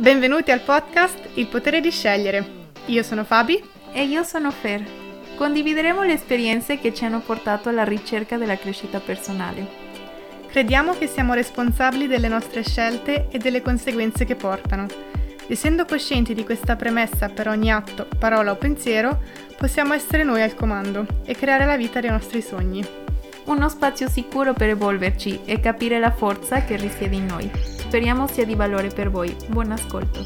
Benvenuti al podcast Il potere di scegliere. Io sono Fabi e io sono Fer. Condivideremo le esperienze che ci hanno portato alla ricerca della crescita personale. Crediamo che siamo responsabili delle nostre scelte e delle conseguenze che portano. Essendo coscienti di questa premessa per ogni atto, parola o pensiero, possiamo essere noi al comando e creare la vita dei nostri sogni. Uno spazio sicuro per evolverci e capire la forza che risiede in noi. Speriamo sia di valore per voi. Buon ascolto.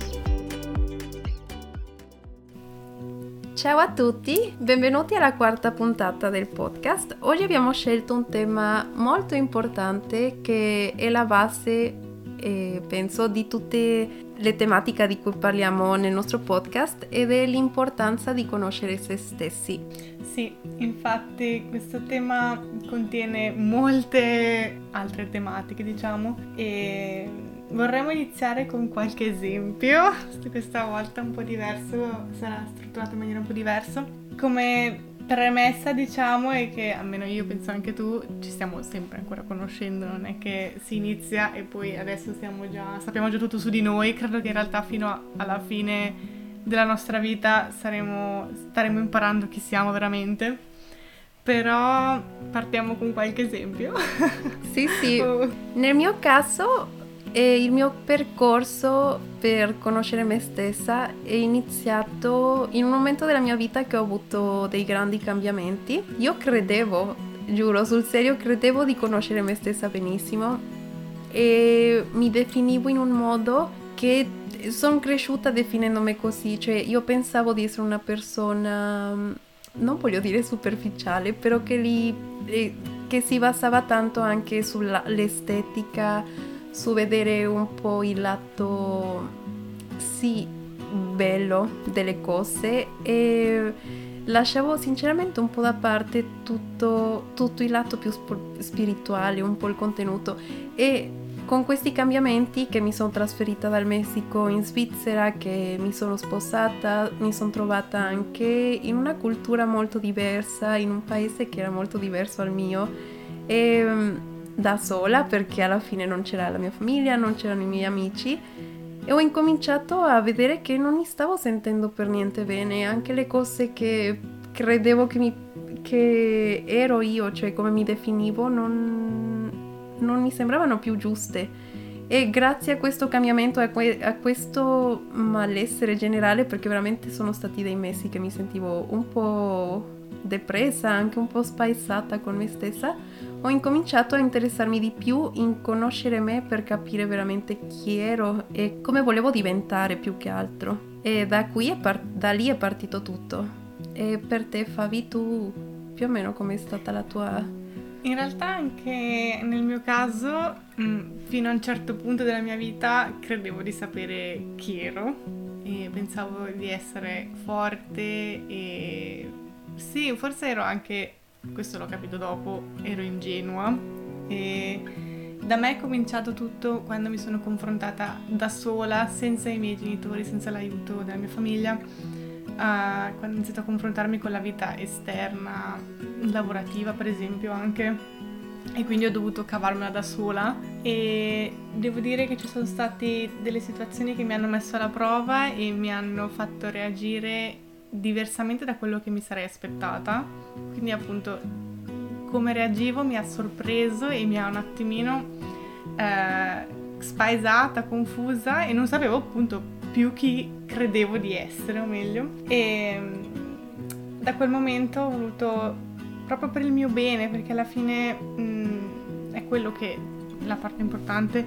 Ciao a tutti, benvenuti alla quarta puntata del podcast. Oggi abbiamo scelto un tema molto importante che è la base, eh, penso, di tutte le tematiche di cui parliamo nel nostro podcast ed è l'importanza di conoscere se stessi. Sì, infatti questo tema contiene molte altre tematiche, diciamo, e Vorremmo iniziare con qualche esempio, questa volta un po' diverso, sarà strutturato in maniera un po' diversa. Come premessa diciamo è che, almeno io penso anche tu, ci stiamo sempre ancora conoscendo, non è che si inizia e poi adesso già, sappiamo già tutto su di noi, credo che in realtà fino alla fine della nostra vita saremo, staremo imparando chi siamo veramente. Però partiamo con qualche esempio. Sì, sì. oh. Nel mio caso e il mio percorso per conoscere me stessa è iniziato in un momento della mia vita che ho avuto dei grandi cambiamenti. Io credevo, giuro, sul serio, credevo di conoscere me stessa benissimo e mi definivo in un modo che sono cresciuta definendomi così, cioè io pensavo di essere una persona, non voglio dire superficiale, però che, li, eh, che si basava tanto anche sull'estetica su vedere un po' il lato sì bello delle cose e lasciavo sinceramente un po' da parte tutto, tutto il lato più sp- spirituale, un po' il contenuto e con questi cambiamenti che mi sono trasferita dal Messico in Svizzera, che mi sono sposata, mi sono trovata anche in una cultura molto diversa, in un paese che era molto diverso al mio e da sola perché alla fine non c'era la mia famiglia, non c'erano i miei amici e ho incominciato a vedere che non mi stavo sentendo per niente bene, anche le cose che credevo che, mi, che ero io, cioè come mi definivo, non, non mi sembravano più giuste. E grazie a questo cambiamento, a, que- a, questo malessere generale, perché veramente sono stati dei mesi che mi sentivo un po' depressa, anche un po' spaesata con me stessa, ho incominciato a interessarmi di più in conoscere me per capire veramente chi ero e come volevo diventare più che altro. E da, par- da lì è partito tutto. E per te, Fabi, tu più o meno com'è stata la tua... In realtà anche nel mio caso, mm, fino a un certo punto della mia vita, credevo di sapere chi ero e pensavo di essere forte e sì, forse ero anche questo l'ho capito dopo, ero ingenua. E da me è cominciato tutto quando mi sono confrontata da sola, senza i miei genitori, senza l'aiuto della mia famiglia, uh, quando ho iniziato a confrontarmi con la vita esterna, lavorativa per esempio anche, e quindi ho dovuto cavarmela da sola. E devo dire che ci sono state delle situazioni che mi hanno messo alla prova e mi hanno fatto reagire diversamente da quello che mi sarei aspettata. Quindi appunto come reagivo mi ha sorpreso e mi ha un attimino eh, spaesata, confusa e non sapevo appunto più chi credevo di essere, o meglio. E da quel momento ho voluto, proprio per il mio bene, perché alla fine mh, mm, è quello che la parte importante,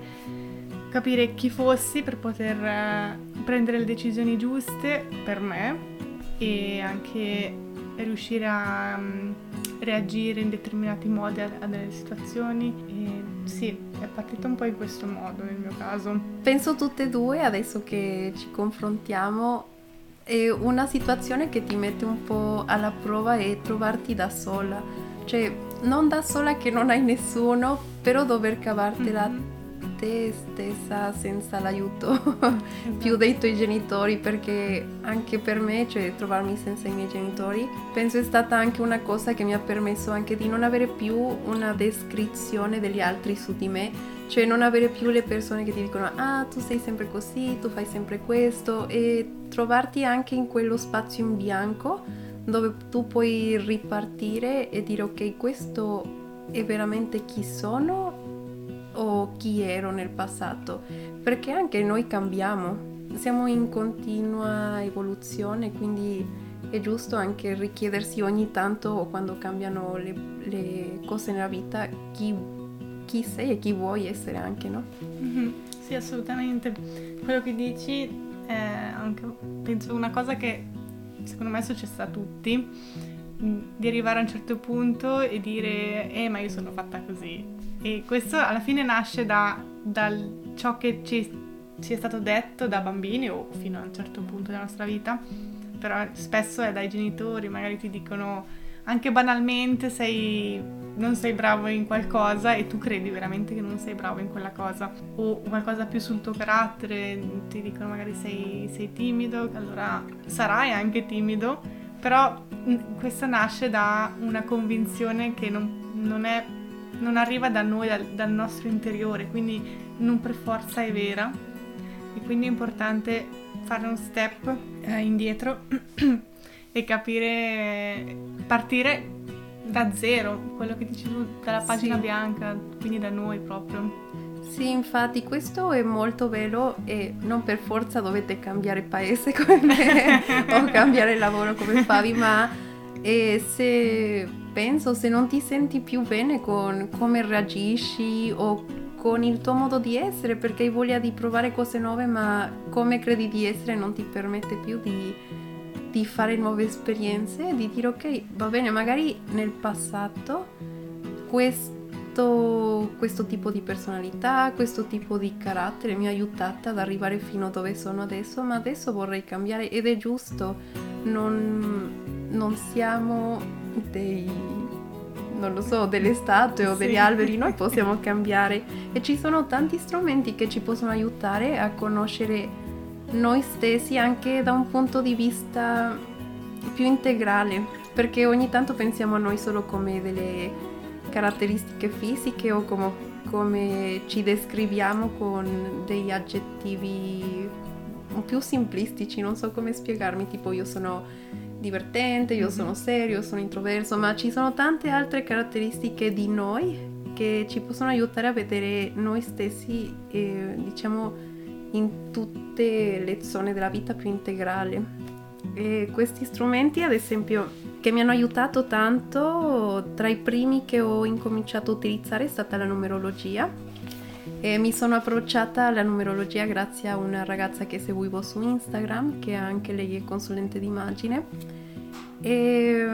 capire chi fossi per poter eh, prendere le decisioni giuste per me e anche riuscire a um, reagire in determinati modi a, a delle situazioni. E sì, è partito un po' in questo modo nel mio caso. Penso tutte e due, adesso che ci confrontiamo, è una situazione che ti mette un po' alla prova è trovarti da sola. Cioè, non da sola che non hai nessuno, però dover cavartela mm-hmm te stessa senza l'aiuto più dei tuoi genitori perché anche per me, cioè trovarmi senza i miei genitori, penso è stata anche una cosa che mi ha permesso anche di non avere più una descrizione degli altri su di me Cioè non avere più le persone che ti dicono ah tu sei sempre così, tu fai sempre questo e trovarti anche in quello spazio in bianco dove tu puoi ripartire e dire ok questo è veramente chi sono o chi ero nel passato perché anche noi cambiamo, siamo in continua evoluzione quindi è giusto anche richiedersi ogni tanto quando cambiano le, le cose nella vita chi chi sei e chi vuoi essere anche, no? Mm-hmm. Sì, assolutamente. Quello che dici è anche, penso, una cosa che secondo me è successa a tutti, di arrivare a un certo punto e dire, eh, ma io sono fatta così. E questo alla fine nasce da, da ciò che ci, ci è stato detto da bambini o fino a un certo punto della nostra vita, però spesso è dai genitori, magari ti dicono anche banalmente sei, non sei bravo in qualcosa e tu credi veramente che non sei bravo in quella cosa o qualcosa più sul tuo carattere, ti dicono magari sei, sei timido, allora sarai anche timido, però questa nasce da una convinzione che non, non, è, non arriva da noi, dal, dal nostro interiore, quindi non per forza è vera e quindi è importante fare un step eh, indietro e capire, partire da zero, quello che dici tu, dalla pagina sì. bianca, quindi da noi proprio. Sì, infatti questo è molto vero e non per forza dovete cambiare paese come me o cambiare lavoro come Fabi, ma eh, se penso, se non ti senti più bene con come reagisci o con il tuo modo di essere perché hai voglia di provare cose nuove ma come credi di essere non ti permette più di di fare nuove esperienze, di dire ok, va bene, magari nel passato questo, questo tipo di personalità, questo tipo di carattere mi ha aiutata ad arrivare fino a dove sono adesso, ma adesso vorrei cambiare ed è giusto, non, non siamo dei non lo so, delle statue o degli alberi, noi possiamo cambiare e ci sono tanti strumenti che ci possono aiutare a conoscere noi stessi anche da un punto di vista più integrale, perché ogni tanto pensiamo a noi solo come delle caratteristiche fisiche o come, come ci descriviamo con degli aggettivi più simplistici, non so come spiegarmi, tipo io sono divertente, io sono mhm. serio, sono introverso, ma ci sono tante altre caratteristiche di noi che ci possono aiutare a vedere noi stessi, eh, diciamo, in tutte le zone della vita più integrale. E questi strumenti, ad esempio, che mi hanno aiutato tanto, tra i primi che ho incominciato a utilizzare è stata la numerologia. E mi sono approcciata alla numerologia grazie a una ragazza che seguivo su Instagram, che anche lei è consulente d'immagine. E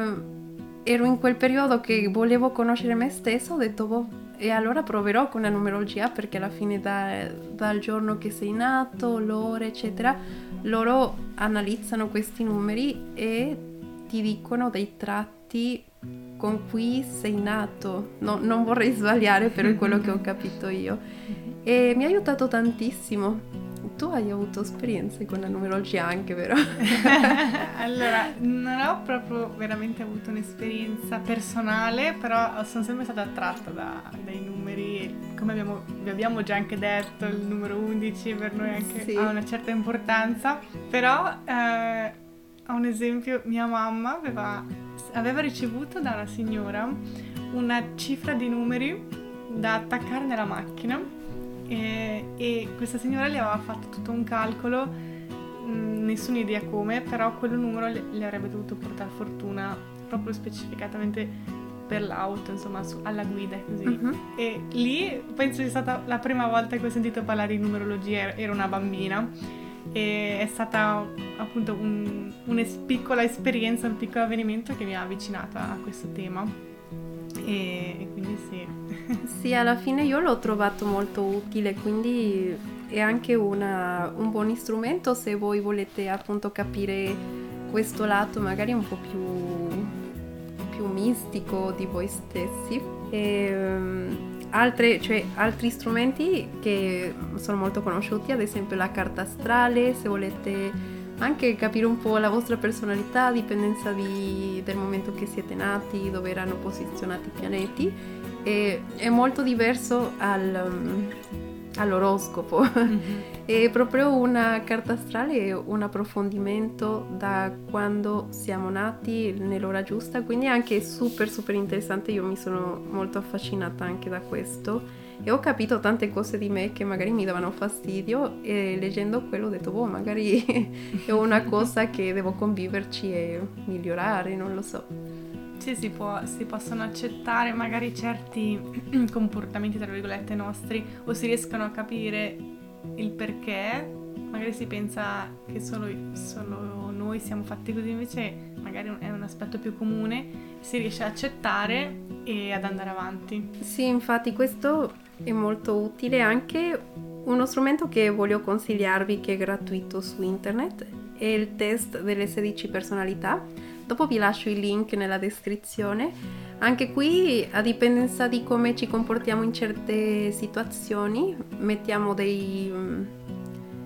ero in quel periodo che volevo conoscere me stessa, ho detto, boh, e allora proverò con la numerologia perché alla fine da, dal giorno che sei nato, l'ora, eccetera, loro analizzano questi numeri e ti dicono dei tratti con cui sei nato. No, non vorrei sbagliare, però è quello che ho capito io. E mi ha aiutato tantissimo tu hai avuto esperienze con la numerologia anche, vero? allora, non ho proprio veramente avuto un'esperienza personale, però sono sempre stata attratta da, dai numeri. Come abbiamo, vi abbiamo già anche detto, il numero 11 per noi anche sì. ha una certa importanza. Però, eh, a un esempio, mia mamma aveva, aveva ricevuto da una signora una cifra di numeri da attaccare nella macchina e, e questa signora le aveva fatto tutto un calcolo, mh, nessuna idea come, però quel numero le, le, avrebbe dovuto portare fortuna proprio specificatamente per l'auto, insomma, su, alla guida così. Uh-huh. E lì penso sia stata la prima volta che ho sentito parlare di numerologia, ero una bambina e è stata appunto un, una piccola esperienza, un piccolo avvenimento che mi ha avvicinata a questo tema e, e quindi sì. Sì, alla fine io l'ho trovato molto utile, quindi è anche una, un buon strumento se voi volete appunto capire questo lato magari un po' più, più mistico di voi stessi. E, um, altre, cioè, altri strumenti che sono molto conosciuti, ad esempio la carta astrale, se volete anche capire un po' la vostra personalità, dipendenza di, del momento che siete nati, dove erano posizionati i pianeti. E è molto diverso al, um, all'oroscopo. Mm-hmm. è proprio una carta astrale, un approfondimento da quando siamo nati nell'ora giusta, quindi è anche super super interessante, io mi sono molto affascinata anche da questo e ho capito tante cose di me che magari mi davano fastidio e leggendo quello ho detto, boh, magari è una cosa che devo conviverci e migliorare, non lo so. Sì, si, può, si possono accettare magari certi comportamenti, tra virgolette, nostri o si riescono a capire il perché. Magari si pensa che solo, solo noi siamo fatti così, invece magari è un aspetto più comune, si riesce a accettare e ad andare avanti. Sì, infatti questo è molto utile anche uno strumento che voglio consigliarvi che è gratuito su internet è il test delle 16 personalità. Dopo vi lascio il link nella descrizione. Anche qui, a dipendenza di come ci comportiamo in certe situazioni, mettiamo dei,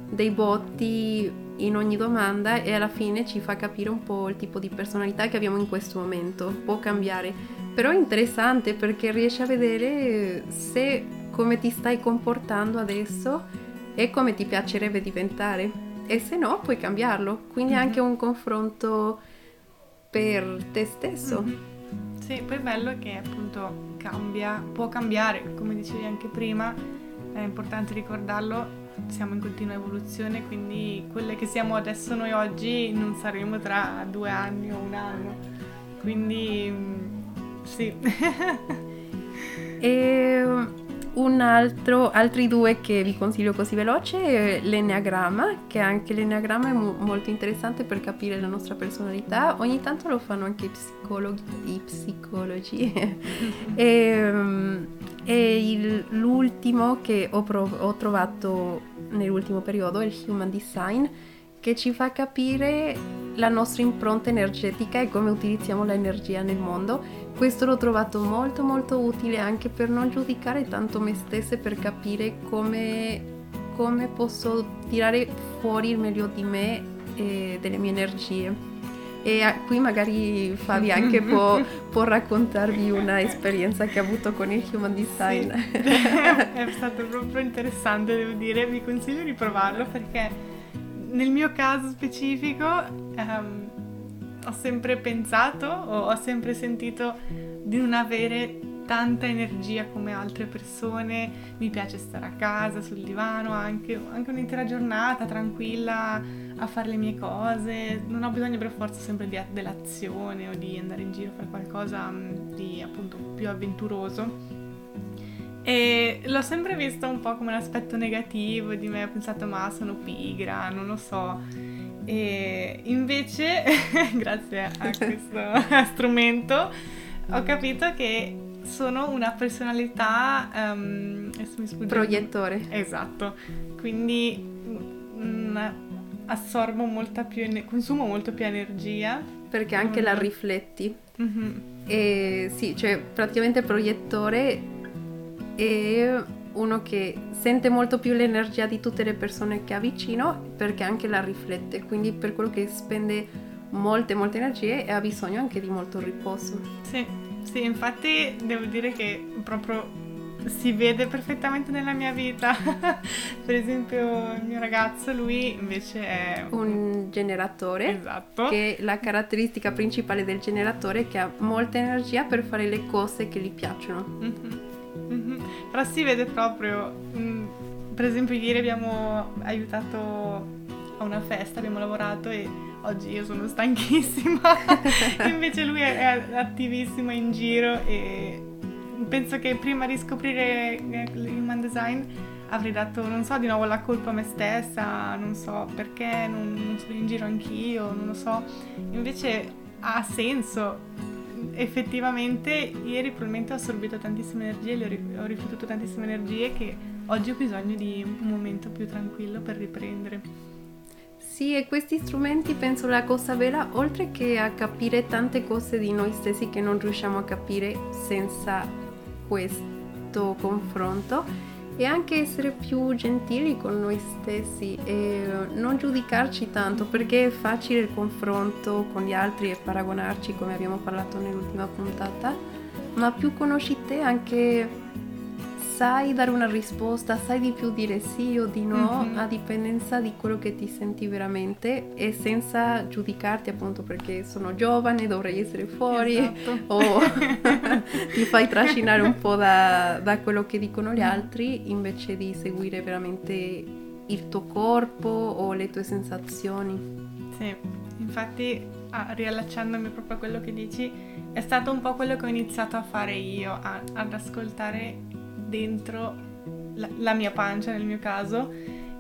dei voti in ogni domanda e alla fine ci fa capire un po' il tipo di personalità che abbiamo in questo momento. Può cambiare, però è interessante perché riesci a vedere se come ti stai comportando adesso e come ti piacerebbe diventare. E se no, puoi cambiarlo. Quindi mm-hmm. anche un confronto per te stesso. Mm-hmm. Sì, poi è bello che appunto cambia, può cambiare, come dicevi anche prima, è importante ricordarlo, siamo in continua evoluzione, quindi quelle che siamo adesso noi oggi non saremo tra due anni o un anno. Quindi sì. e un altro, altri due che vi consiglio così veloce è l'enneagramma, che anche l'enneagramma è mo- molto interessante per capire la nostra personalità. Ogni tanto lo fanno anche i psicologi. I psicologi. e, um, e il, l'ultimo che ho, prov- ho trovato nell'ultimo periodo è il Human Design, che ci fa capire la nostra impronta energetica e come utilizziamo l'energia nel mondo questo l'ho trovato molto molto utile anche per non giudicare tanto me stessa e per capire come, come posso tirare fuori il meglio di me e delle mie energie. E qui magari Fabi anche può, può, raccontarvi una esperienza che ha avuto con il Human Design. Sì. È stato proprio interessante, devo dire, vi consiglio di provarlo perché nel mio caso specifico um, ho sempre pensato o ho sempre sentito di non avere tanta energia come altre persone, mi piace stare a casa, sul divano, anche, anche un'intera giornata tranquilla a fare le mie cose, non ho bisogno per forza sempre di, dell'azione o di andare in giro a fare qualcosa mm, di appunto più avventuroso. E l'ho sempre visto un po' come un aspetto negativo di me, ho pensato ma sono pigra, non lo so. E invece, grazie a questo strumento, ho capito che sono una personalità um, proiettore. Esatto. Quindi mm, assorbo molta più consumo molto più energia perché anche mm. la rifletti. Mm-hmm. E sì, cioè praticamente proiettore è uno che sente molto più l'energia di tutte le persone che ha vicino perché anche la riflette, quindi per quello che spende molte molte energie e ha bisogno anche di molto riposo. Sì, sì, infatti devo dire che proprio si vede perfettamente nella mia vita. per esempio il mio ragazzo, lui invece è un generatore. Esatto. Che la caratteristica principale del generatore è che ha molta energia per fare le cose che gli piacciono. Mm-hmm. Però si vede proprio, mh, mm, per esempio ieri abbiamo aiutato a una festa, abbiamo lavorato e oggi io sono stanchissima, invece lui è attivissimo in giro e penso che prima di scoprire l'human design avrei dato, non so, di nuovo la colpa a me stessa, non so perché, non, non sono in giro anch'io, non lo so. Invece ha senso. Effettivamente ieri probabilmente ho assorbito tantissime energie, ho rifiutato tantissime energie che oggi ho bisogno di un momento più tranquillo per riprendere. Sì, e questi strumenti penso la cosa vera, oltre che a capire tante cose di noi stessi che non riusciamo a capire senza questo confronto, è anche essere più gentili con noi stessi e non giudicarci tanto perché è facile il confronto con gli altri e paragonarci come abbiamo parlato nell'ultima puntata ma più conosci te anche sai dare una risposta, sai di più dire sì o di no mm-hmm. a dipendenza di quello che ti senti veramente e senza giudicarti appunto perché sono giovane, dovrei essere fuori esatto. o ti fai trascinare un po' da, da quello che dicono gli altri invece di seguire veramente il tuo corpo o le tue sensazioni. Sì, infatti ah, riallacciandomi proprio a quello che dici, è stato un po' quello che ho iniziato a fare io, a, ad ascoltare dentro la, la mia pancia nel mio caso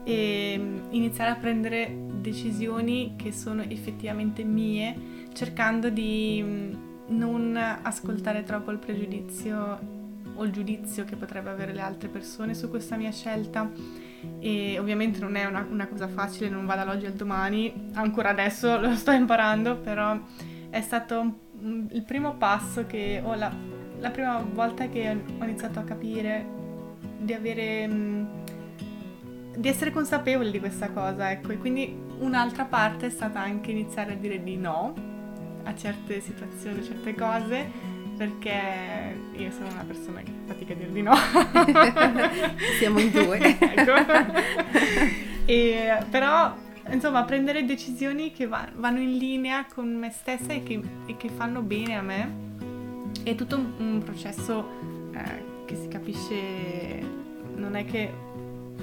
e mm, iniziare a prendere decisioni che sono effettivamente mie, cercando di mm, non ascoltare troppo il pregiudizio o il giudizio che potrebbe avere le altre persone su questa mia scelta. E ovviamente non è una, una cosa facile, non va dall'oggi al domani, ancora adesso lo sto imparando, però è stato il primo passo che ho la, la prima volta che ho iniziato a capire di avere di essere consapevoli di questa cosa, ecco, e quindi un'altra parte è stata anche iniziare a dire di no a certe situazioni, a certe cose, perché io sono una persona che fatica a dire di no. Siamo in due. ecco. e, però, insomma, prendere decisioni che va, vanno in linea con me stessa e che, e che fanno bene a me è tutto un, un processo eh, che si capisce, non è che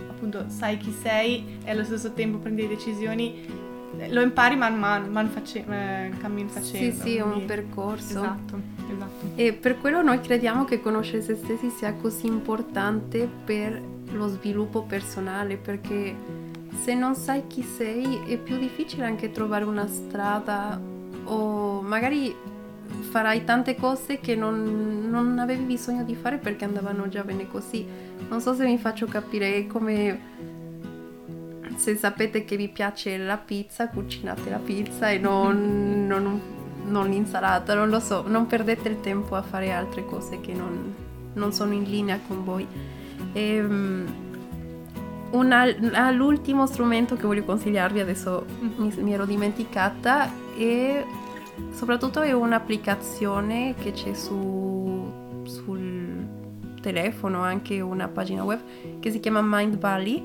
appunto sai chi sei e allo stesso tempo prendi decisioni, lo impari man mano, man face, eh, cammin facendo. Sì, sì, è un percorso. Esatto, esatto. E per quello noi crediamo che conoscere se stessi sia così importante per lo sviluppo personale, perché se non sai chi sei è più difficile anche trovare una strada o magari farai tante cose che non, non, avevi bisogno di fare perché andavano già bene così. Non so se mi faccio capire, come se sapete che vi piace la pizza, cucinate la pizza e non, non, non l'insalata, non lo so, non perdete il tempo a fare altre cose che non, non sono in linea con voi. E, ehm, una, l'ultimo strumento che voglio consigliarvi, adesso mi, mi ero dimenticata, è soprattutto è un'applicazione che c'è su, sul telefono, anche una pagina web che si chiama Mind Valley.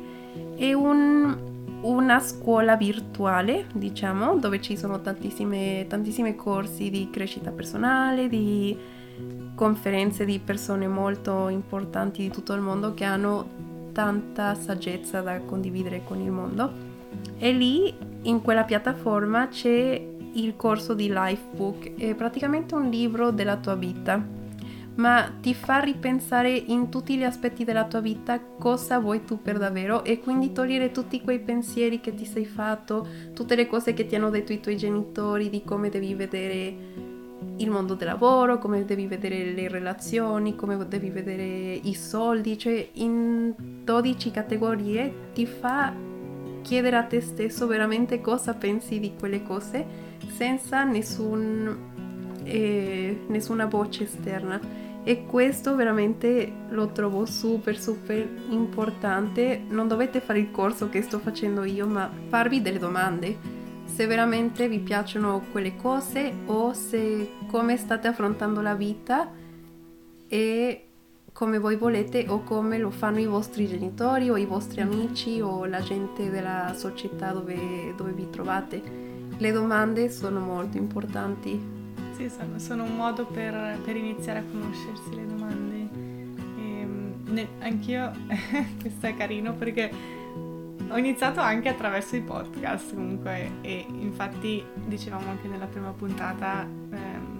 È un, una scuola virtuale, diciamo, dove ci sono tantissime, tantissimi corsi di crescita personale, di conferenze di persone molto importanti di tutto il mondo che hanno tanta saggezza da condividere con il mondo. E lì, in quella piattaforma, c'è il corso di Lifebook, è praticamente un libro della tua vita, ma ti fa ripensare in tutti gli aspetti della tua vita cosa vuoi tu per davvero e quindi togliere tutti quei pensieri che ti sei fatto, tutte le cose che ti hanno detto i tuoi genitori di come devi vedere il mondo del lavoro, come devi vedere le relazioni, come devi vedere i soldi, cioè in 12 categorie ti fa chiedere a te stesso veramente cosa pensi di quelle cose senza nessun, eh, nessuna voce esterna. E questo veramente lo trovo super super importante. Non dovete fare il corso che sto facendo io ma farvi delle domande. Se veramente vi piacciono quelle cose o se come state affrontando la vita e come voi volete o come lo fanno i vostri genitori o i vostri amici o la gente della società dove, dove vi trovate le domande sono molto importanti. Sì, sono, sono un modo per, per, iniziare a conoscersi le domande. E, ehm, ne, anch'io, questo è carino perché ho iniziato anche attraverso i podcast comunque e infatti dicevamo anche nella prima puntata ehm,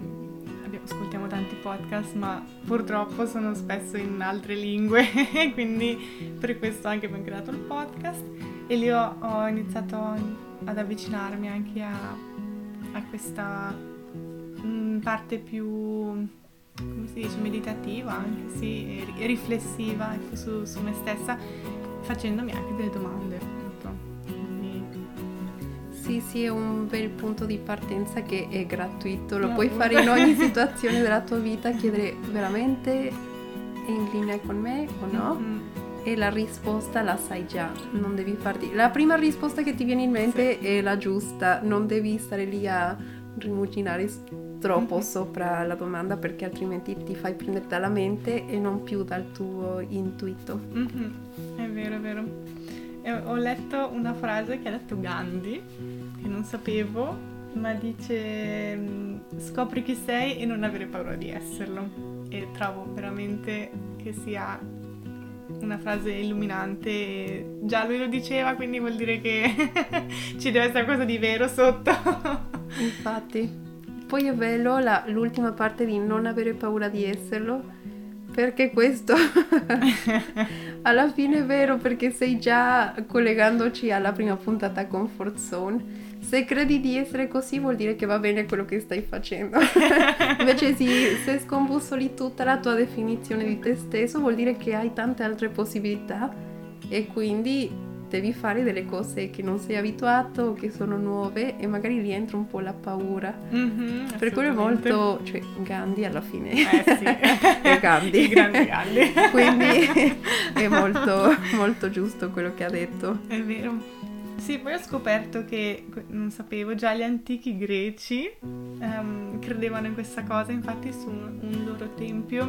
ascoltiamo tanti podcast ma purtroppo sono spesso in altre lingue quindi per questo anche abbiamo creato il podcast e lì ho, ho iniziato ad avvicinarmi anche a, a questa mh, mm, parte più, come si dice, meditativa, anche sì, riflessiva ecco, su, su, me stessa, facendomi anche delle domande. Sì, sì, è un bel punto di partenza che è gratuito, lo no, puoi fare in ogni situazione della tua vita, chiedere veramente è in linea con me o no? Mm-hmm e la risposta la sai già, non devi farti... La prima risposta che ti viene in mente sì. è la giusta, non devi stare lì a rimuginare troppo mm-hmm. sopra la domanda perché altrimenti ti fai prendere dalla mente e non più dal tuo intuito. Mm-hmm. È vero, è vero. E ho letto una frase che ha detto Gandhi, che non sapevo, ma dice mm, scopri chi sei e non avere paura di esserlo. E trovo veramente che sia una frase illuminante. Già lui lo diceva, quindi vuol dire che ci deve essere qualcosa di vero sotto. Infatti. Poi è bello la, l'ultima parte di non avere paura di esserlo, perché questo alla fine è vero, perché sei già collegandoci alla prima puntata comfort zone. Se credi di essere così vuol dire che va bene quello che stai facendo. Invece sì, se scombussoli tutta la tua definizione di te stesso vuol dire che hai tante altre possibilità e quindi devi fare delle cose che non sei abituato, che sono nuove e magari rientra un po' la paura. Mm-hmm, per quello è molto, cioè Gandhi alla fine eh, sì. è Gandhi. Grande Gandhi. Quindi è molto, molto giusto quello che ha detto. È vero. Sì, poi ho scoperto che, non sapevo, già gli antichi greci um, credevano in questa cosa, infatti su un, un loro tempio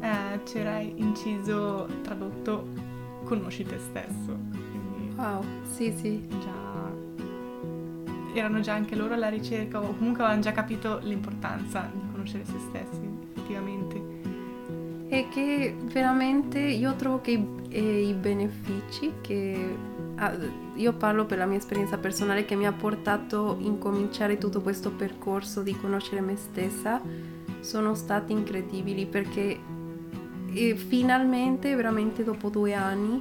uh, c'era inciso, tradotto, conosci te stesso. Wow, sì, sì. Già erano già anche loro alla ricerca o comunque avevano già capito l'importanza di conoscere se stessi, effettivamente. E che veramente io trovo che i, eh, i benefici che ah, io parlo per la mia esperienza personale che mi ha portato a incominciare tutto questo percorso di conoscere me stessa sono stati incredibili perché eh, finalmente veramente dopo due anni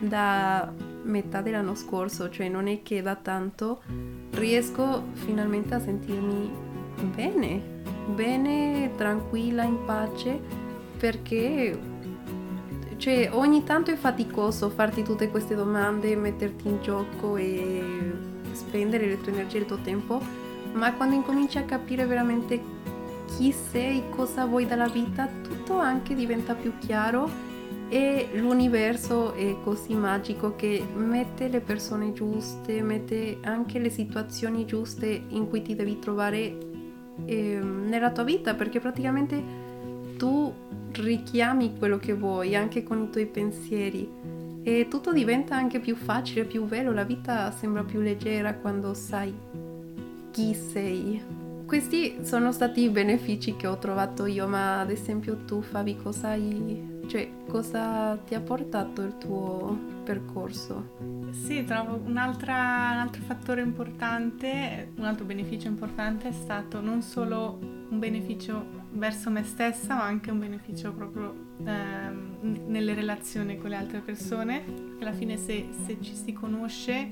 da metà dell'anno scorso, cioè non è che da tanto, riesco finalmente a sentirmi bene, bene, tranquilla, in pace, perché cioè, ogni tanto è faticoso farti tutte queste domande, metterti in gioco e spendere le tue energie e il tuo tempo, ma quando incominci a capire veramente chi sei, cosa vuoi dalla vita, tutto anche diventa più chiaro e l'universo è così magico che mette le persone giuste, mette anche le situazioni giuste in cui ti devi trovare eh, nella tua vita, perché praticamente tu richiami quello che vuoi anche con i tuoi pensieri e tutto diventa anche più facile, più bello, la vita sembra più leggera quando sai chi sei. Questi sono stati i benefici che ho trovato io, ma ad esempio tu Fabi cosa hai cioè, cosa ti ha portato il tuo percorso? Sì, trovo un altro fattore importante, un altro beneficio importante è stato non solo un beneficio verso me stessa, ma anche un beneficio proprio ehm, nelle relazioni con le altre persone. Alla fine se, se ci si conosce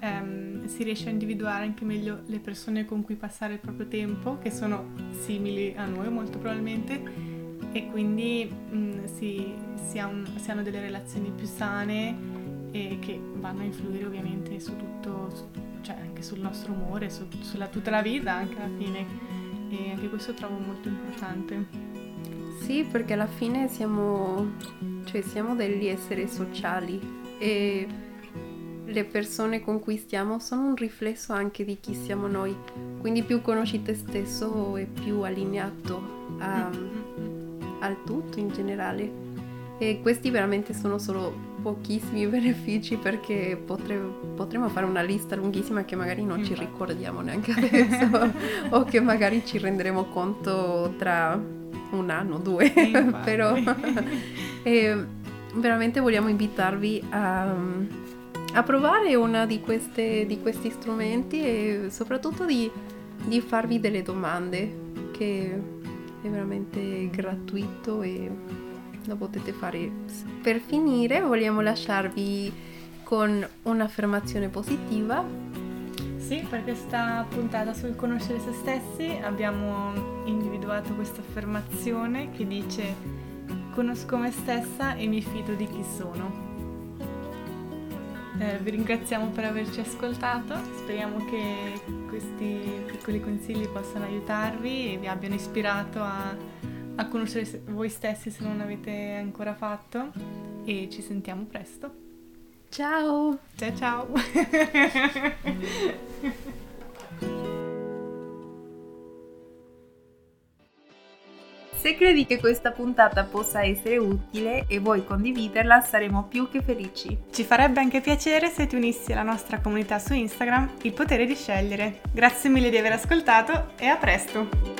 ehm, si riesce a individuare anche meglio le persone con cui passare il proprio tempo, che sono simili a noi molto probabilmente e quindi mh, mm, si, si, ha un, si, hanno delle relazioni più sane e che vanno a influire ovviamente su tutto, su, cioè anche sul nostro umore, su, sulla tutta la vita anche alla fine e anche questo trovo molto importante. Sì, perché alla fine siamo, cioè siamo degli esseri sociali e le persone con cui stiamo sono un riflesso anche di chi siamo noi. Quindi più conosci te stesso e più allineato a, mm-hmm al tutto in generale. E questi veramente sono solo pochissimi benefici perché potre, potremmo fare una lista lunghissima che magari non ci ricordiamo neanche adesso o che magari ci renderemo conto tra un anno, due. Però eh, veramente vogliamo invitarvi a, a provare uno di, di, questi strumenti e soprattutto di, di farvi delle domande che è veramente gratuito e lo potete fare. Per finire vogliamo lasciarvi con un'affermazione positiva. Sì, per questa puntata sul conoscere se stessi abbiamo individuato questa affermazione che dice conosco me stessa e mi fido di chi sono. Eh, vi ringraziamo per averci ascoltato, speriamo che questi piccoli consigli possano aiutarvi e vi abbiano ispirato a, a conoscere voi stessi se non l'avete ancora fatto e ci sentiamo presto. Ciao! Ciao ciao! Se credi che questa puntata possa essere utile e vuoi condividerla, saremo più che felici. Ci farebbe anche piacere se ti unissi alla nostra comunità su Instagram, Il potere di scegliere. Grazie mille di aver ascoltato e a presto!